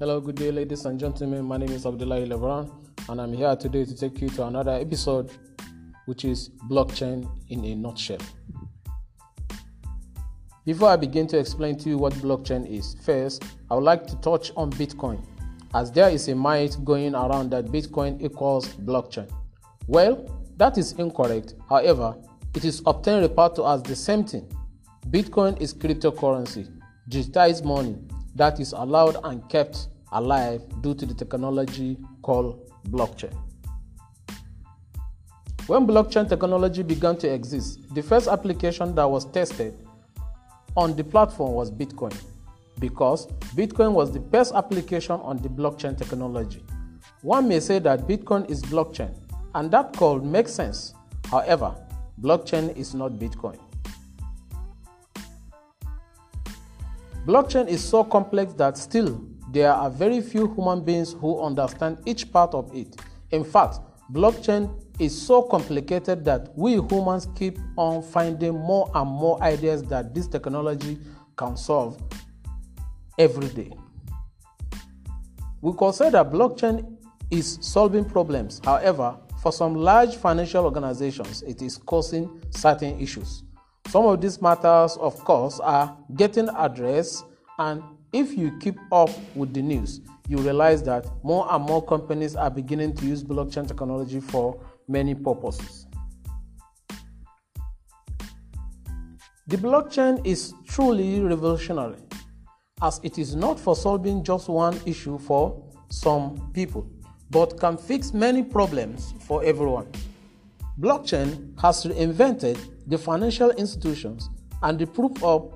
Hello, good day, ladies and gentlemen. My name is Abdullah Lebron, and I'm here today to take you to another episode, which is blockchain in a nutshell. Before I begin to explain to you what blockchain is, first, I would like to touch on Bitcoin, as there is a myth going around that Bitcoin equals blockchain. Well, that is incorrect. However, it is often referred to as the same thing. Bitcoin is cryptocurrency, digitized money that is allowed and kept alive due to the technology called blockchain. When blockchain technology began to exist, the first application that was tested on the platform was Bitcoin because Bitcoin was the best application on the blockchain technology. One may say that Bitcoin is blockchain, and that call makes sense. However, blockchain is not Bitcoin. Blockchain is so complex that still there are very few human beings who understand each part of it. In fact, blockchain is so complicated that we humans keep on finding more and more ideas that this technology can solve every day. We consider that blockchain is solving problems. However, for some large financial organizations, it is causing certain issues. Some of these matters, of course, are getting addressed, and if you keep up with the news, you realize that more and more companies are beginning to use blockchain technology for many purposes. The blockchain is truly revolutionary as it is not for solving just one issue for some people, but can fix many problems for everyone. Blockchain has reinvented the financial institutions and the proof of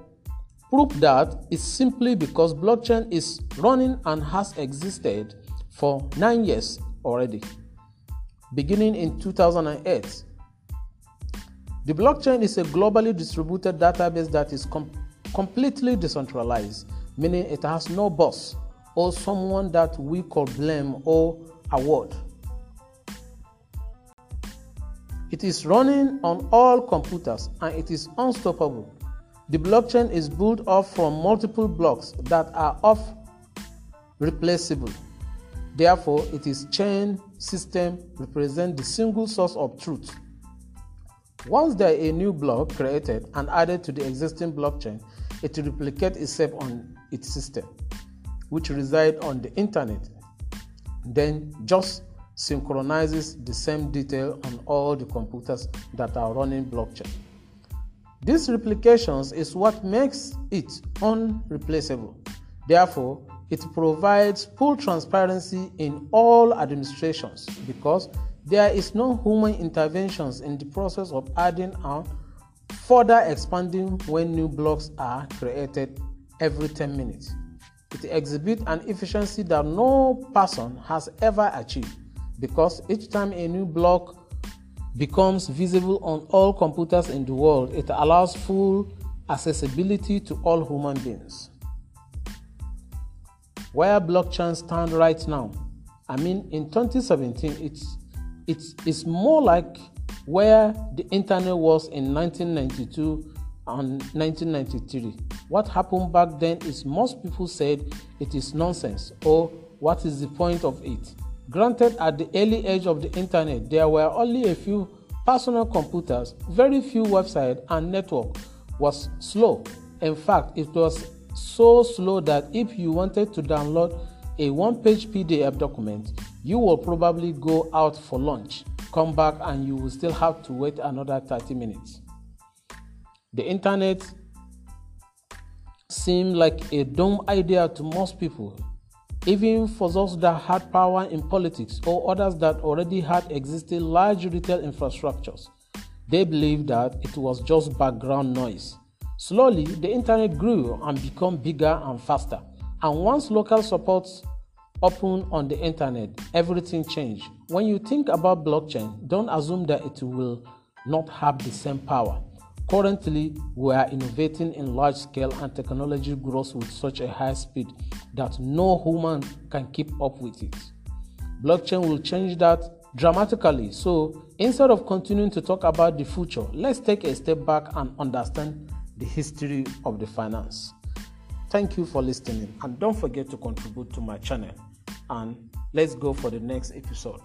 proof that is simply because blockchain is running and has existed for 9 years already. Beginning in 2008 the blockchain is a globally distributed database that is com- completely decentralized meaning it has no boss or someone that we could blame or award it is running on all computers and it is unstoppable. The blockchain is built up from multiple blocks that are off replaceable. Therefore, it is chain system represent the single source of truth. Once there is a new block created and added to the existing blockchain, it will replicate itself on its system, which reside on the internet. Then just synchronizes the same detail on all the computers that are running blockchain. This replications is what makes it unreplaceable. Therefore, it provides full transparency in all administrations because there is no human interventions in the process of adding and further expanding when new blocks are created every 10 minutes. It exhibits an efficiency that no person has ever achieved because each time a new block becomes visible on all computers in the world, it allows full accessibility to all human beings. Where blockchain stand right now, I mean, in 2017, it's it's, it's more like where the internet was in 1992 and 1993. What happened back then is most people said it is nonsense or what is the point of it? Granted, at the early age of the internet, there were only a few personal computers, very few websites, and network was slow. In fact, it was so slow that if you wanted to download a one page PDF document, you will probably go out for lunch, come back, and you will still have to wait another 30 minutes. The internet seemed like a dumb idea to most people even for those that had power in politics or others that already had existing large retail infrastructures. They believed that it was just background noise. Slowly, the internet grew and became bigger and faster. And once local supports opened on the internet, everything changed. When you think about blockchain, don't assume that it will not have the same power. Currently, we are innovating in large scale and technology grows with such a high speed that no human can keep up with it. Blockchain will change that dramatically. So, instead of continuing to talk about the future, let's take a step back and understand the history of the finance. Thank you for listening and don't forget to contribute to my channel. And let's go for the next episode.